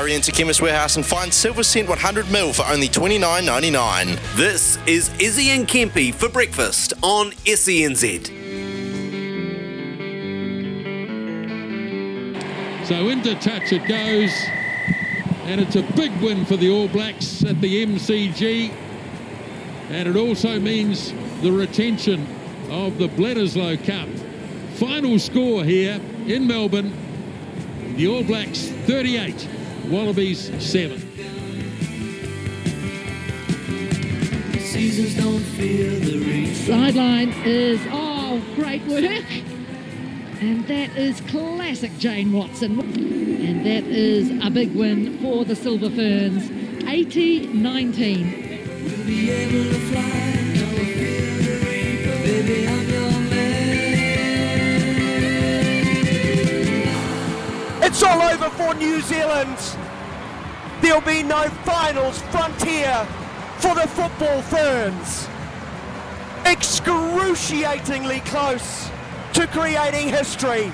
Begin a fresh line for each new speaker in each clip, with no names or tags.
Hurry into Chemist Warehouse and find Silver Scent 100ml for only $29.99.
This is Izzy and Kempy for breakfast on SENZ.
So into touch it goes, and it's a big win for the All Blacks at the MCG. And it also means the retention of the Bledisloe Cup. Final score here in Melbourne the All Blacks 38, Wallabies 7.
Seasons don't feel the rain.
Sideline is, oh, great work. And that is classic Jane Watson. And that is a big win for the Silver Ferns. 80 19.
We'll
for New Zealand. There'll be no finals frontier for the football ferns. Excruciatingly close to creating history.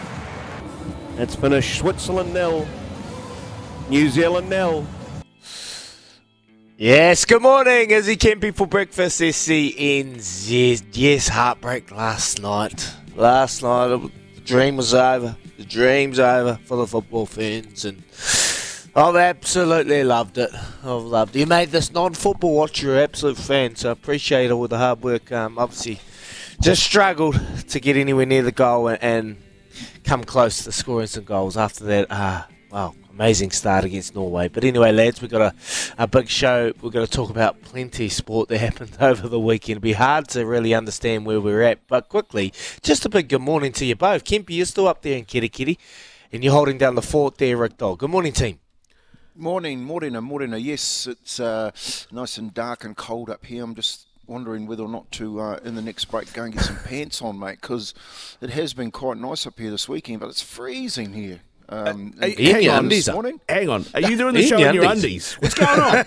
It's finished Switzerland nil, New Zealand nil.
Yes, good morning. Izzy Kempy for breakfast, SENZ. Yes, heartbreak last night. Last night, the dream was over. The dream's over for the football fans, and I've absolutely loved it. I've loved it. You made this non-football watcher an absolute fan, so I appreciate all the hard work. Um, obviously, just struggled to get anywhere near the goal and, and come close to scoring some goals. After that, ah, wow, amazing start against Norway. But anyway, lads, we've got a, a big show. We're going to talk about plenty sport that happened over the weekend. It'll be hard to really understand where we're at. But quickly, just a big good morning to you both. Kempy, you're still up there in Kerikeri, and you're holding down the fort there, Rick Dog. Good morning, team.
Morning, morning, morning. Yes, it's uh, nice and dark and cold up here. I'm just wondering whether or not to, uh, in the next break, go and get some pants on, mate, because it has been quite nice up here this weekend, but it's freezing here. Um, in-
hang on,
this morning.
hang on. Are you doing the
In
show
your
in your
undies.
What's going on?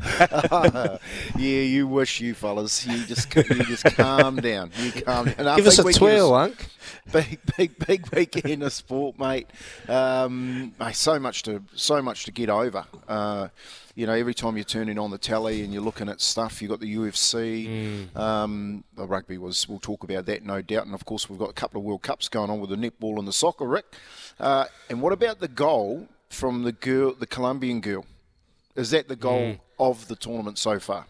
yeah, you wish you fellas. You just you just calm down. You calm down. Our
Give us a twirl, Unk.
Big big big weekend of sport, mate. Um, mate, so much to so much to get over. Uh, you know, every time you're turning on the telly and you're looking at stuff, you've got the UFC. Um, the rugby was. We'll talk about that, no doubt. And of course, we've got a couple of World Cups going on with the netball and the soccer, Rick. Uh, and what about the goal from the girl, the Colombian girl? Is that the goal of the tournament so far?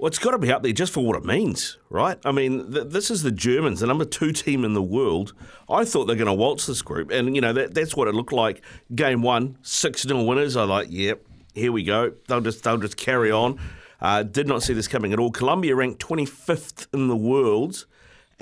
Well, it's got to be up there just for what it means, right? I mean, th- this is the Germans, the number two team in the world. I thought they're going to waltz this group, and you know that that's what it looked like. Game one, six 0 winners. I like, yep, here we go. They'll just they'll just carry on. Uh, did not see this coming at all. Colombia ranked twenty fifth in the world.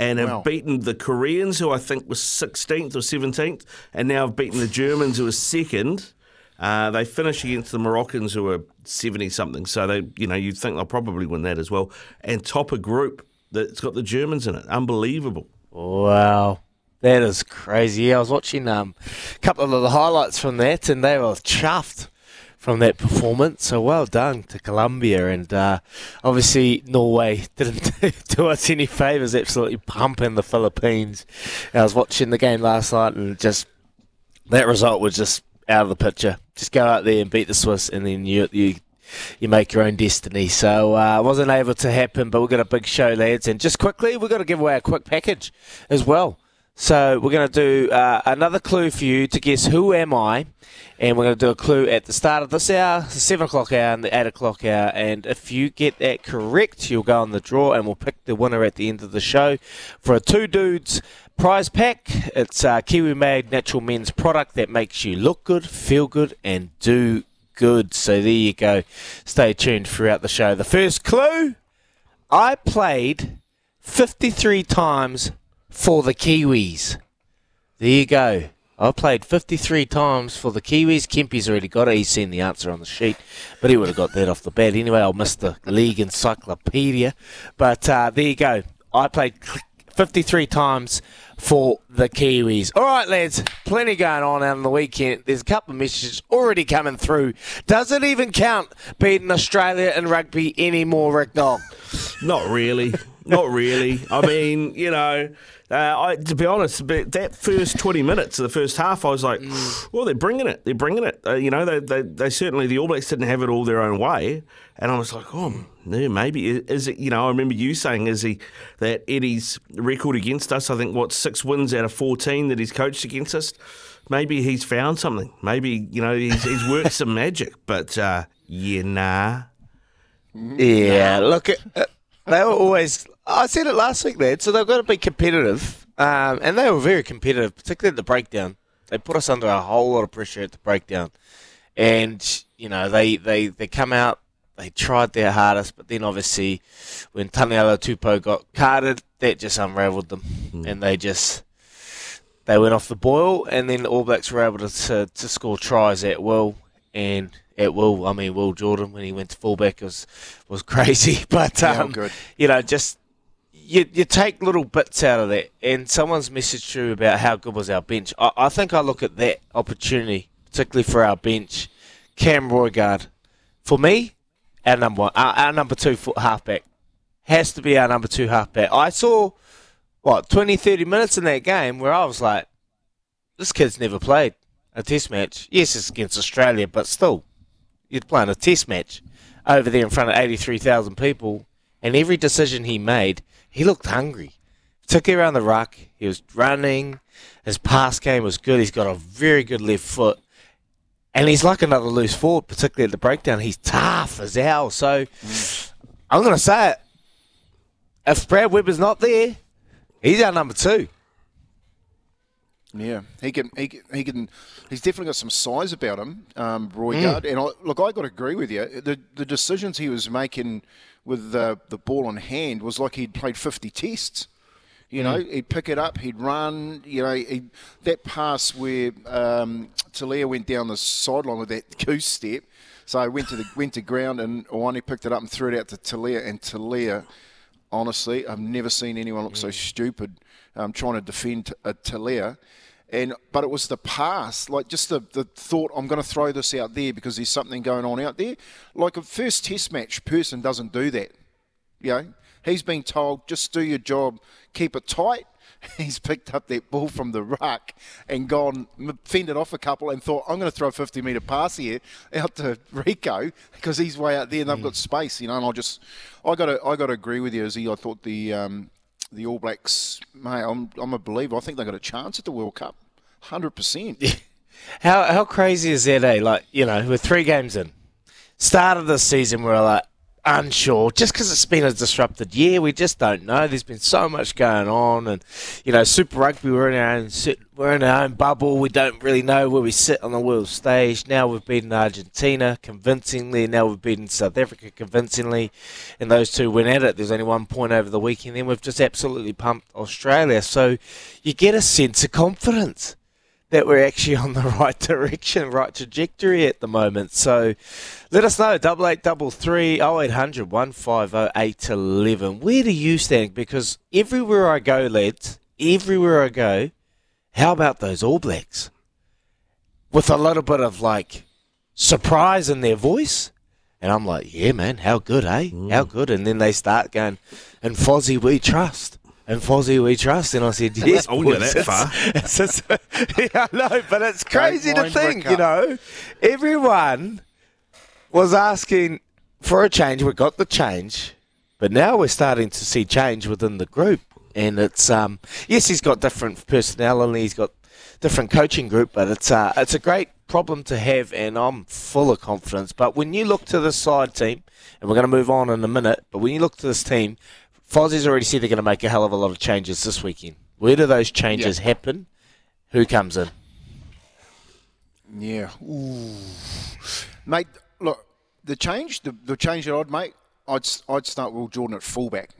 And have
Wow.
beaten the Koreans, who I think was 16th or 17th, and now have beaten the Germans, who are second. Uh, they finish against the Moroccans, who are seventy something. So they, you know, you'd think they'll probably win that as well. And top a group that's got the Germans in it. Unbelievable.
Wow. That is crazy. I was watching um, a couple of the highlights from that, and they were chuffed from that performance. So well done to Colombia, and uh, obviously Norway didn't do us any favours. Absolutely pumping the Philippines. I was watching the game last night, and just that result was just out of the picture. Just go out there and beat the Swiss, and then you you you make your own destiny. So uh, wasn't able to happen, but we've got a big show, lads. And just quickly, we've got to give away a quick package as well. So we're going to do uh, another clue for you to guess who am I, and we're going to do a clue at the start of this hour, the seven o'clock hour, and the eight o'clock hour. And if you get that correct, you'll go on the draw, and we'll pick the winner at the end of the show for a two dudes prize pack. It's a Kiwi-made natural men's product that makes you look good, feel good, and do good. So there you go. Stay tuned throughout the show. The first clue: I played 53 times for the Kiwis. There you go. I played 53 times for the Kiwis. Kempy's already got it. He's seen the answer on the sheet, but he would have got that off the bat anyway. I'll miss the league encyclopedia. But uh, there you go. I played 53 times for the Kiwis. All right, lads, plenty going on out on the weekend. There's a couple of messages already coming through. Does it even count beating Australia in rugby anymore, Rick?
Not really. Not really. I mean, you know, uh, I, to be honest, but that first 20 minutes of the first half, I was like, well, they're bringing it. They're bringing it. Uh, you know, they, they, they certainly, the All Blacks didn't have it all their own way. And I was like, oh, no, maybe. Is it, you know, I remember you saying, is he, that Eddie's record against us, I think, what, six wins out of 14 that he's coached against us? Maybe he's found something. Maybe, you know, he's, he's worked some magic. But, uh, yeah, nah.
Yeah, look, uh, they were always. I said it last week, lad. So they've got to be competitive, um, and they were very competitive, particularly at the breakdown. They put us under a whole lot of pressure at the breakdown, and you know they they they come out. They tried their hardest, but then obviously, when Taniela Tupou got carded, that just unravelled them, and they just they went off the boil, and then the All Blacks were able to, to to score tries at will, and at will. I mean, Will Jordan when he went to fullback was was crazy, but um,
good.
you know, just you you take little bits out of that, and someone's messaged through about how good was our bench. I, I think I look at that opportunity, particularly for our bench, Cam Roigard. For me, our number one, our, our number two foot halfback has to be our number two halfback. I saw what 20, 30 minutes in that game where I was like, this kid's never played a test match. Yes, it's against Australia, but still, you're playing a test match over there in front of 83,000 people, and every decision he made, he looked hungry. Particularly around the ruck, he was running, his pass game was good, he's got a very good left foot, and he's like another loose forward, particularly at the breakdown. He's tough as hell. So, I'm going to say it. If Brad Weber's not there, he's our number two.
Yeah, he can. He can. He can he's definitely got some size about him, um, Roigard. And I, look, I got to agree with you. The the decisions he was making with the the ball in hand was like he'd played fifty tests. You know, he'd pick it up, he'd run. You know, he, that pass where um, Telea went down the sideline with that goose step. So I went to the went to ground and Owani picked it up and threw it out to Telea and Telea honestly, I've never seen anyone look so stupid um, trying to defend a Telea. And but it was the pass, like just the, the thought, I'm going to throw this out there because there's something going on out there. Like a first test match person doesn't do that. You know, he's been told just do your job, keep it tight. He's picked up that ball from the ruck and gone fended off a couple and thought I'm going to throw a 50 metre pass here out to Rieko because he's way out there and they've got space, you know. And I just I got to I got to agree with you, Izzy. I thought the um, the All Blacks, mate, I'm I'm a believer. I think they got a chance at the World Cup, hundred percent.
How how crazy is that, eh? Like, you know, we're three games in. Start of the season, we're like unsure just because it's been a disrupted year. We just don't know. There's been so much going on, and you know, Super Rugby, we're in our own we're in our own bubble. We don't really know where we sit on the world stage. Now we've beaten Argentina convincingly. Now we've beaten South Africa convincingly, and those two went at it. There's only one point over the weekend. Then we've just absolutely pumped Australia. So you get a sense of confidence that we're actually on the right direction, right trajectory at the moment. So let us know, double eight double three oh eight hundred one five oh eight eleven. Where do you stand? Because everywhere I go, lads, everywhere I go, how about those All Blacks? With a little bit of like surprise in their voice. And I'm like, yeah, man, how good, eh? How good. And then they start going, and Fozzie, we trust. And Fozzie, we trust. And I said, yes,
I wouldn't go that far.
it's- it's- yeah, I know, but it's crazy to think, you know. Everyone was asking for a change. We got the change, but now we're starting to see change within the group. And it's um yes, he's got different personnel and he's got different coaching group, but it's uh it's a great problem to have, and I'm full of confidence. But when you look to the side team, and we're going to move on in a minute, but when you look to this team, Fozzie's already said they're going to make a hell of a lot of changes this weekend. Where do those changes happen? Who comes in?
Yeah. Ooh. Mate, look, the change, the, the change that I'd make, I'd, I'd start Will Jordan at fullback.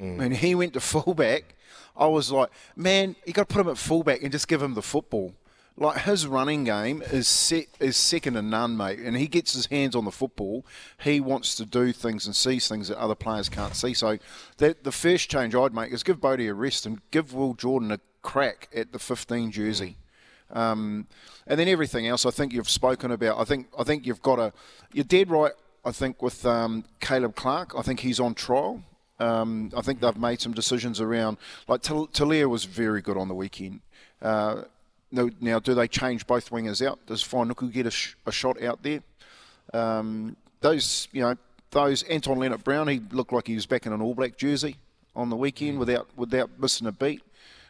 Mm. and he went to fullback, I was like, man, you got to put him at fullback and just give him the football. Like his running game is set, is second to none, mate. And he gets his hands on the football. He wants to do things and sees things that other players can't see. So that the first change I'd make is give Bodie a rest and give Will Jordan a crack at the 15 jersey. Um, and then everything else, I think you've spoken about. I think I think you've got a. You're dead right. I think with um, Caleb Clarke, I think he's on trial. Um, I think they've made some decisions around. Like Telea was very good on the weekend. Uh, no, now, do they change both wingers out? Does Whainuku get a, sh- a shot out there? Um, those, you know, those Anton Lienert-Brown, he looked like he was back in an All Black jersey on the weekend without without missing a beat.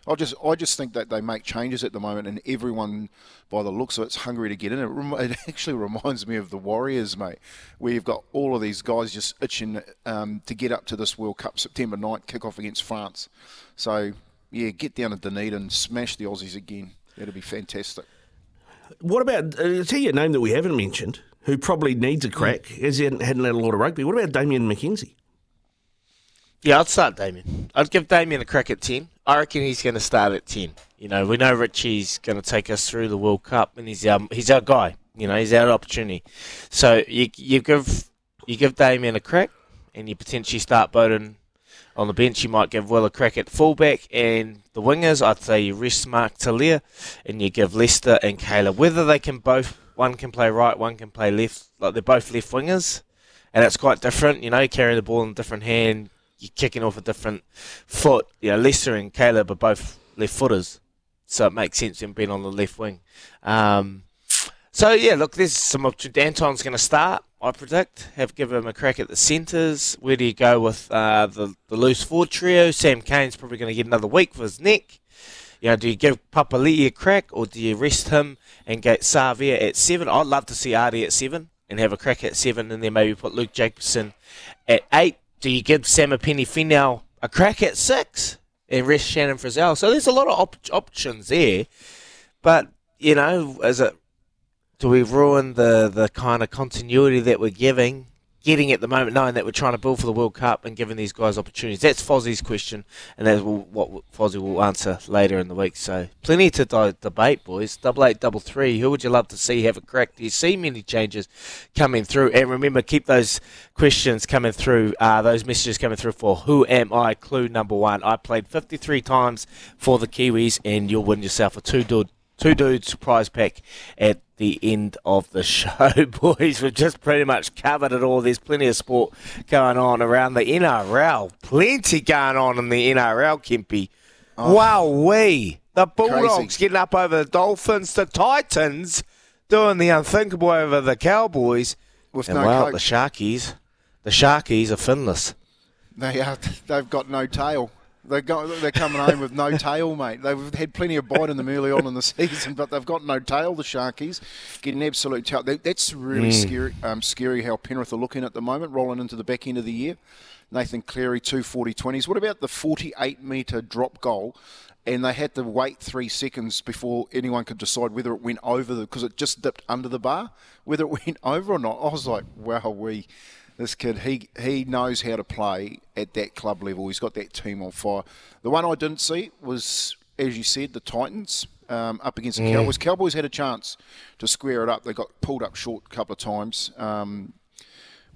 I just I just think that they make changes at the moment, and everyone, by the looks of it, is hungry to get in. It, rem- it actually reminds me of the Warriors, mate, where you've got all of these guys just itching um, to get up to this World Cup September night kickoff against France. So yeah, get down to Dunedin and smash the Aussies again. That'd be fantastic.
What about, uh, I'll tell you a name that we haven't mentioned, who probably needs a crack, as he hadn't, hadn't had a lot of rugby. What about Damian McKenzie?
Yeah, I'd start Damian. I'd give Damian a crack at 10. I reckon he's going to start at 10. You know, we know Richie's going to take us through the World Cup, and he's our, he's our guy. You know, he's our opportunity. So you, you give you give Damian a crack, and you potentially start Beauden on the bench. You might give Will a crack at fullback, and the wingers, I'd say you rest Mark Telea, and you give Leicester and Caleb. Whether they can both, one can play right, one can play left, like they're both left wingers, and it's quite different. You know, carrying the ball in a different hand, you're kicking off a different foot. You know, Leicester and Caleb are both left footers, so it makes sense them being on the left wing. Um, so yeah, look, there's some options. Anton's going to start. I predict. Have give him a crack at the centres. Where do you go with uh, the the loose forward trio? Sam Cane's probably going to get another week for his neck. You know, do you give Papali'i a crack or do you rest him and get Savea at seven? I'd love to see Ardie at seven and have a crack at seven, and then maybe put Luke Jacobson at eight. Do you give Samipeni Finau a crack at six and rest Shannon Frizzell? So there's a lot of op- options there, but you know, as it do we ruin the, the kind of continuity that we're giving, getting at the moment, knowing that we're trying to build for the World Cup and giving these guys opportunities? That's Fozzie's question, and that's what Fozzie will answer later in the week. So plenty to di- debate, boys. Double eight, double three. Who would you love to see have a crack? Do you see many changes coming through? And remember, keep those questions coming through, uh, those messages coming through for Who Am I? Clue number one. I played 53 times for the Kiwis, and you'll win yourself a two dude two dudes prize pack at the end of the show, boys. We've just pretty much covered it all. There's plenty of sport going on around the NRL. Plenty going on in the NRL, Kempy. Oh. wow, we the Bulldogs
Crazy.
getting up over the Dolphins, the Titans doing the unthinkable over the Cowboys,
With
and
no
wow,
coach.
the Sharkies, the Sharkies are finless.
They are, they've got no tail. They got, they're coming home with no tail, mate. They've had plenty of bite in them early on in the season, but they've got no tail. The Sharkies getting absolute tail. That- That's really scary. Um, scary how Penrith are looking at the moment, rolling into the back end of the year. Nathan Cleary, two 40-20s. What about the 48 metre drop goal? And they had to wait three seconds before anyone could decide whether it went over the because it just dipped under the bar, whether it went over or not. I was like, wow, we this kid he he knows how to play at that club level. He's got that team on fire. The one I didn't see was, as you said, the Titans um, up against the Cowboys. Cowboys had a chance to square it up. They got pulled up short a couple of times. Um,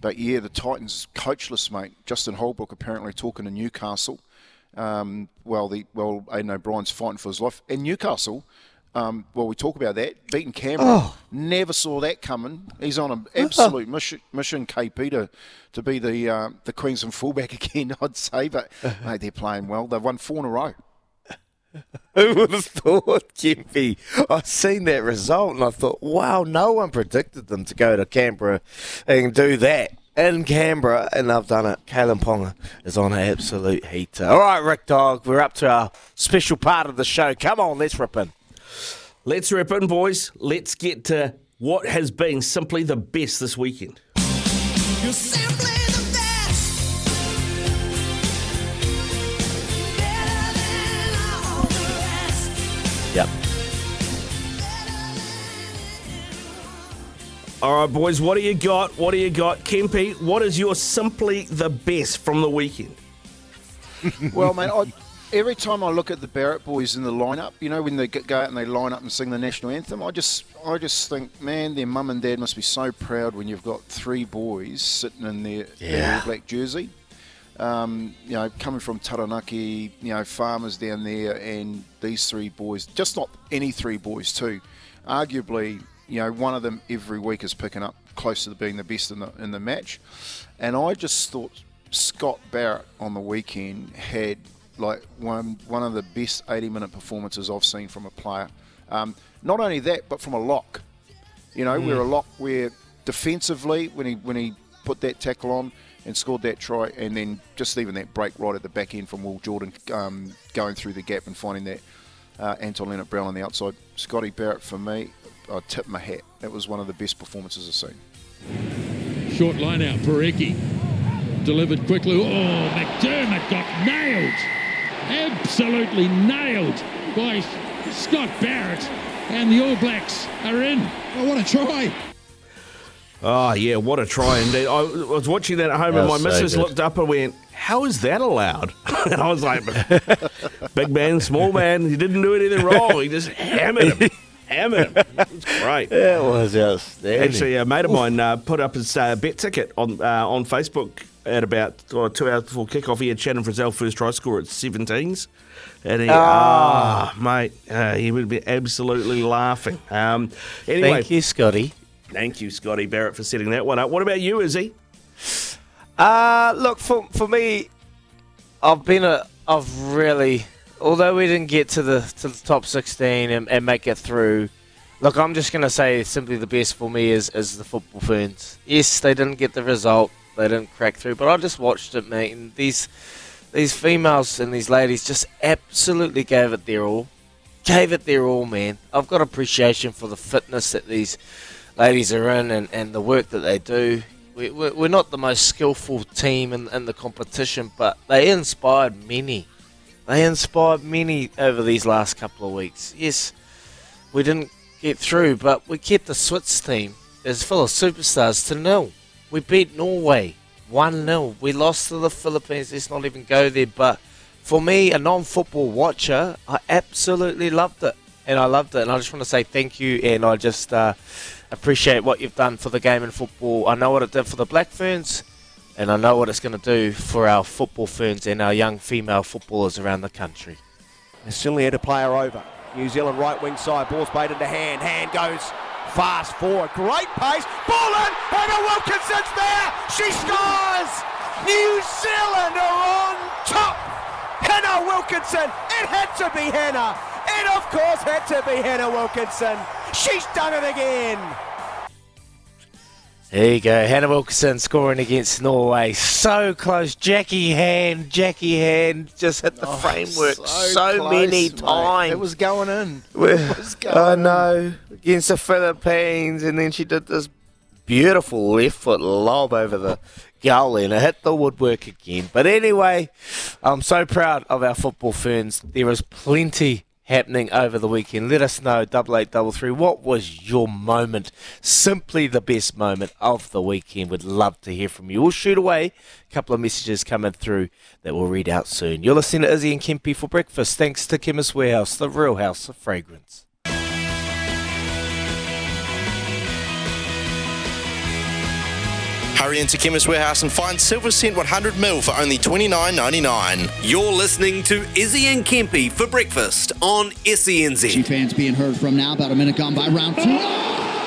but yeah, the Titans coachless, mate. Justin Holbrook apparently talking to Newcastle. Um, well, the well, Aidan O'Brien's fighting for his life. And Newcastle, um, well, we talk about that beating Canberra. Never saw that coming. He's on an absolute mission, mission, KP to to be the uh, the Queensland fullback again. I'd say, but mate, they're playing well. They've won four in a row.
Who would have thought, Kempy? I seen that result and I thought, wow, no one predicted them to go to Canberra and do that in Canberra, and they've done it. Kalyn Ponga is on an absolute heater. All right, Rick Dog, we're up to our special part of the show. Come on, let's rip in.
Let's rip in, boys. Let's get to what has been simply the best this weekend.
You're simply the best. Better than all the rest.
Yep.
All right, boys, what do you got? What do you got? Kempy, what is your simply the best from the weekend?
well, mate, I, every time I look at the Barrett boys in the lineup, you know, when they go out and they line up and sing the national anthem, I just, I just think, man, their mum and dad must be so proud when you've got three boys sitting in their, their
Yeah.
All black jersey. Um, you know, coming from Taranaki, you know, farmers down there, and these three boys, just not any three boys, too. Arguably, you know, one of them every week is picking up close to being the best in the in the match. And I just thought Scott Barrett on the weekend had like one one of the best 80 minute performances I've seen from a player. Um, not only that, but from a lock. You know, we're a lock where defensively when he when he put that tackle on and scored that try, and then just even that break right at the back end from Will Jordan um, going through the gap and finding that uh, Anton Lienert-Brown on the outside. Scotty Barrett for me, I tip my hat. That was one of the best performances I've seen.
Short line out for Eki. Delivered quickly. Oh, McDermott got nailed. Absolutely nailed by Scott Barrett. And the All Blacks are in. Oh, what a try.
Oh, yeah, what a try indeed. I was watching that at home
That
and my
so
missus
good.
looked up and went, How is that allowed? and I was like, Big man, small man, he didn't do anything wrong. He just hammered him. Hammered him. It's great.
That was outstanding.
Actually, a mate of mine uh, put up his uh, bet ticket on uh, on Facebook at about uh, two hours before kickoff. He had Shannon Frizzell first try score at 17s. And he, ah, mate, uh, he would be absolutely laughing. Um, anyway,
Thank you, Scotty.
Thank you, Scotty Barrett, for setting that one up. What about you, Izzy?
Uh, look for for me, I've been a I've really although we didn't get to the to the top sixteen and, and make it through. Look, I'm just gonna say simply the best for me is is the football ferns. Yes, they didn't get the result, they didn't crack through, but I just watched it, mate, and these these females and these ladies just absolutely gave it their all. Gave it their all, man. I've got appreciation for the fitness that these ladies are in and, and the work that they do. We, we're, not the most skillful team in, in the competition, but they inspired many. They inspired many over these last couple of weeks. Yes, we didn't get through, but we kept the Swiss team is full of superstars to nil. We beat Norway 1 0. We lost to the Philippines. Let's not even go there. But for me, a non football watcher, I absolutely loved it. And I loved it. And I just want to say thank you. And I just uh, appreciate what you've done for the game in football. I know what it did for the Black Ferns. And I know what it's going to do for our football ferns and our young female footballers around the country.
And Finley had a player over. New Zealand right wing side, ball's played into hand. Hand goes fast forward. Great pace. Ball in. Hannah Wilkinson's there. She scores. New Zealand are on top. Hannah Wilkinson. It had to be Hannah. It of course had to be Hannah Wilkinson. She's done it again.
There you go. Hannah Wilkinson scoring against Norway. So close. Jacqui Hand, Jacqui Hand just hit the oh, framework so,
close,
many
mate.
times.
It was going in. Was going
I
in.
know. Against the Philippines, and then she did this beautiful left foot lob over the goalie, and it hit the woodwork again. But anyway, I'm so proud of our football ferns. There is plenty happening over the weekend. Let us know, double eight double three. What was your moment? Simply the best moment of the weekend. Would love to hear from you. We'll shoot away a couple of messages coming through that we'll read out soon. You're listening to Izzy and Kempy for breakfast. Thanks to Chemist Warehouse, the real house of fragrance.
Hurry into Chemist Warehouse and find Silver Scent 100ml for only $29.99.
You're listening to Izzy and Kempy for breakfast on
G
SENZ.
fans being heard from now, about a minute gone by round two.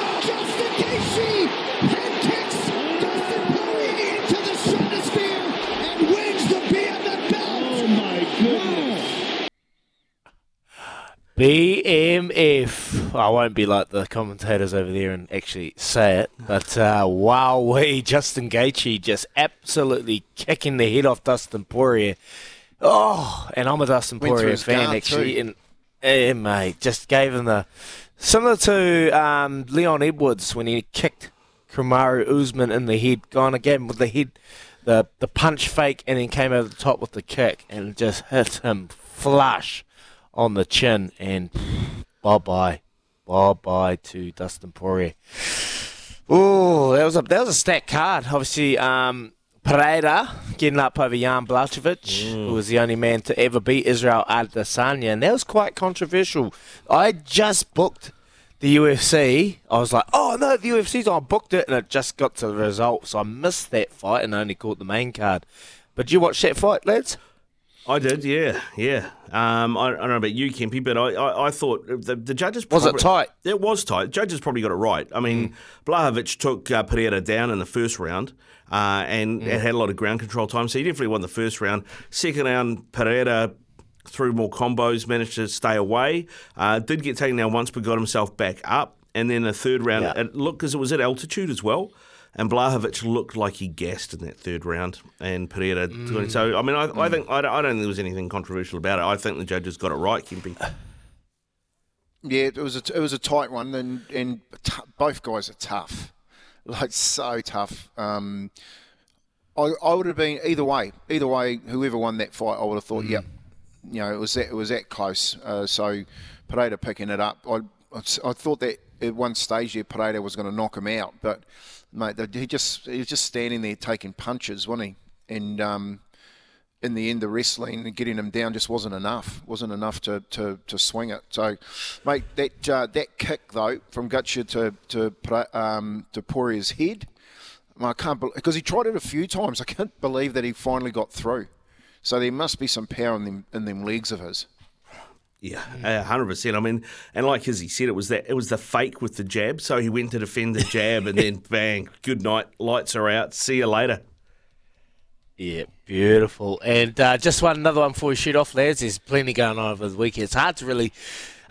BMF.
I won't be like the commentators over there and actually say it, but uh, wow, we Justin Gaethje just absolutely kicking the head off Dustin Poirier. Oh, and I'm a Dustin
Went
Poirier fan actually,
too.
and eh, mate, just gave him the similar to um, Leon Edwards when he kicked Kamaru Usman in the head, gone again with the head, the the punch fake, and then came over the top with the kick and just hit him flush on the chin, and bye bye, bye bye to Dustin Poirier. Oh, that was a that was a stacked card. Obviously, um, Pereira getting up over Jan Blachowicz, who was the only man to ever beat Israel Adesanya, and that was quite controversial. I just booked the UFC. I was like, oh no, the UFC's on. I booked it, and it just got to the result, so I missed that fight and only caught the main card. But you watch that fight, lads?
I did, yeah, yeah. Um, I, I don't know about you, Kempy, but I, I, I thought the, the judges
Was it tight?
It was tight. Judges probably got it right. I mean, Blachowicz took uh, Pereira down in the first round uh, and it had a lot of ground control time, so he definitely won the first round. Second round, Pereira threw more combos, managed to stay away. Uh, did get taken down once, but got himself back up. And then the third round,
Yeah.
it looked because it was at altitude as well. And Blachowicz looked like he gassed in that third round, and Pereira. So I mean, I, I think I don't, I don't think there was anything controversial about it. I think the judges got it right, Kimpy.
Yeah, it was a, it was a tight one, and and t- both guys are tough, like so tough. Um, I I would have been either way, either way. Whoever won that fight, I would have thought, yep, you know, it was that it was that close. Uh, so Pereira picking it up, I I thought that at one stage there Pereira was going to knock him out, but mate, he just he was just standing there taking punches, wasn't he? And um, in the end, the wrestling and getting him down just wasn't enough. wasn't enough to, to, to swing it. So, mate, that uh, that kick though from Gaethje to to um, to Poirier's head, I can't because he tried it a few times. I can't believe that he finally got through. So there must be some power in them in them legs of his.
Yeah, hundred percent. I mean, and like as he said, it was that it was the fake with the jab. So he went to defend the jab, and then bang, good night, lights are out. See you later.
Yeah, beautiful. And uh, just one another one before we shoot off, lads. There's plenty going on over the weekend. It's hard to really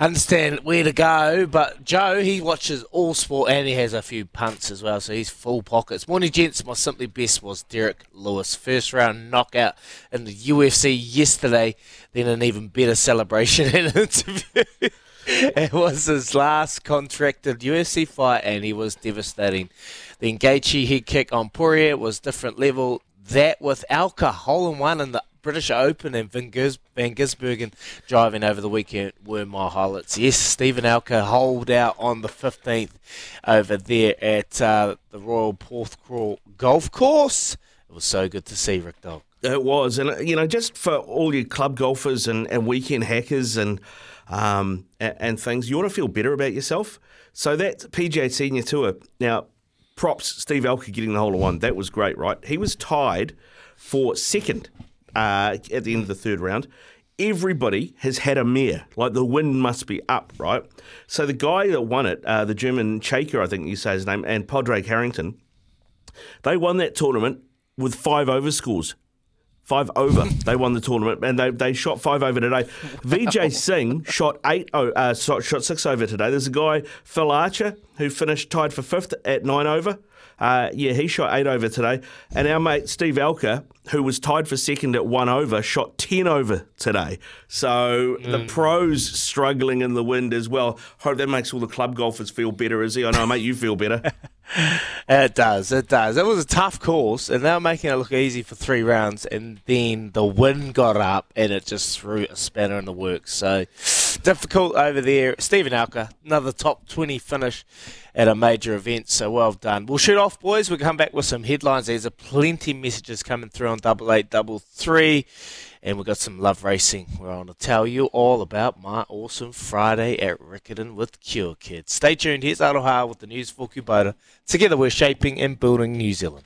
understand where to go, but Joe, he watches all sport and he has a few punts as well, so he's full pockets. Morning, gents. My simply best was Derrick Lewis. First round knockout in the UFC yesterday, then an even better celebration and interview. It was his last contracted UFC fight, and he was devastating. The Gaethje head kick on Poirier was different level. That with Alker hole in one in the British Open and Van, Gis- Van Gisbergen driving over the weekend were my highlights. Yes, Stephen Alker holed out on the 15th over there at uh, the Royal Porthcawl Golf Course. It was so good to see Rick Dog.
It was, and uh, you know, just for all you club golfers and, and weekend hackers and um, and, and things, you want to feel better about yourself. So that PGA Senior Tour now, props Steve Alker getting the hole in one. That was great, right? He was tied for second uh, at the end of the third round. Everybody has had a mare. Like the wind must be up, right? So the guy that won it, uh, the German Cejka, I think you say his name, and Padraig Harrington, they won that tournament with five over scores. Five over. they won the tournament and they, they shot five over today. Vijay Singh shot eight uh, shot, shot six over today. There's a guy, Phil Archer, who finished tied for fifth at nine over. Uh, yeah, he shot eight over today. And our mate Steve Alker, who was tied for second at one over, shot 10 over today. So the pros struggling in the wind as well. Hope that makes all the club golfers feel better, is he? I know, mate, you feel better.
It does, it does. It was a tough course, and they were making it look easy for three rounds, and then the wind got up, and it just threw a spanner in the works. So difficult over there. Stephen Alker, another top 20 finish at a major event, so well done. We'll shoot off, boys. We'll come back with some headlines. There's a plenty messages coming through on double eight double three. And we've got some love racing. We're on to tell you all about my awesome Friday at Riccarton with Cure Kids. Stay tuned. Here's Aroha with the news for Kubota. Together we're shaping and building New Zealand.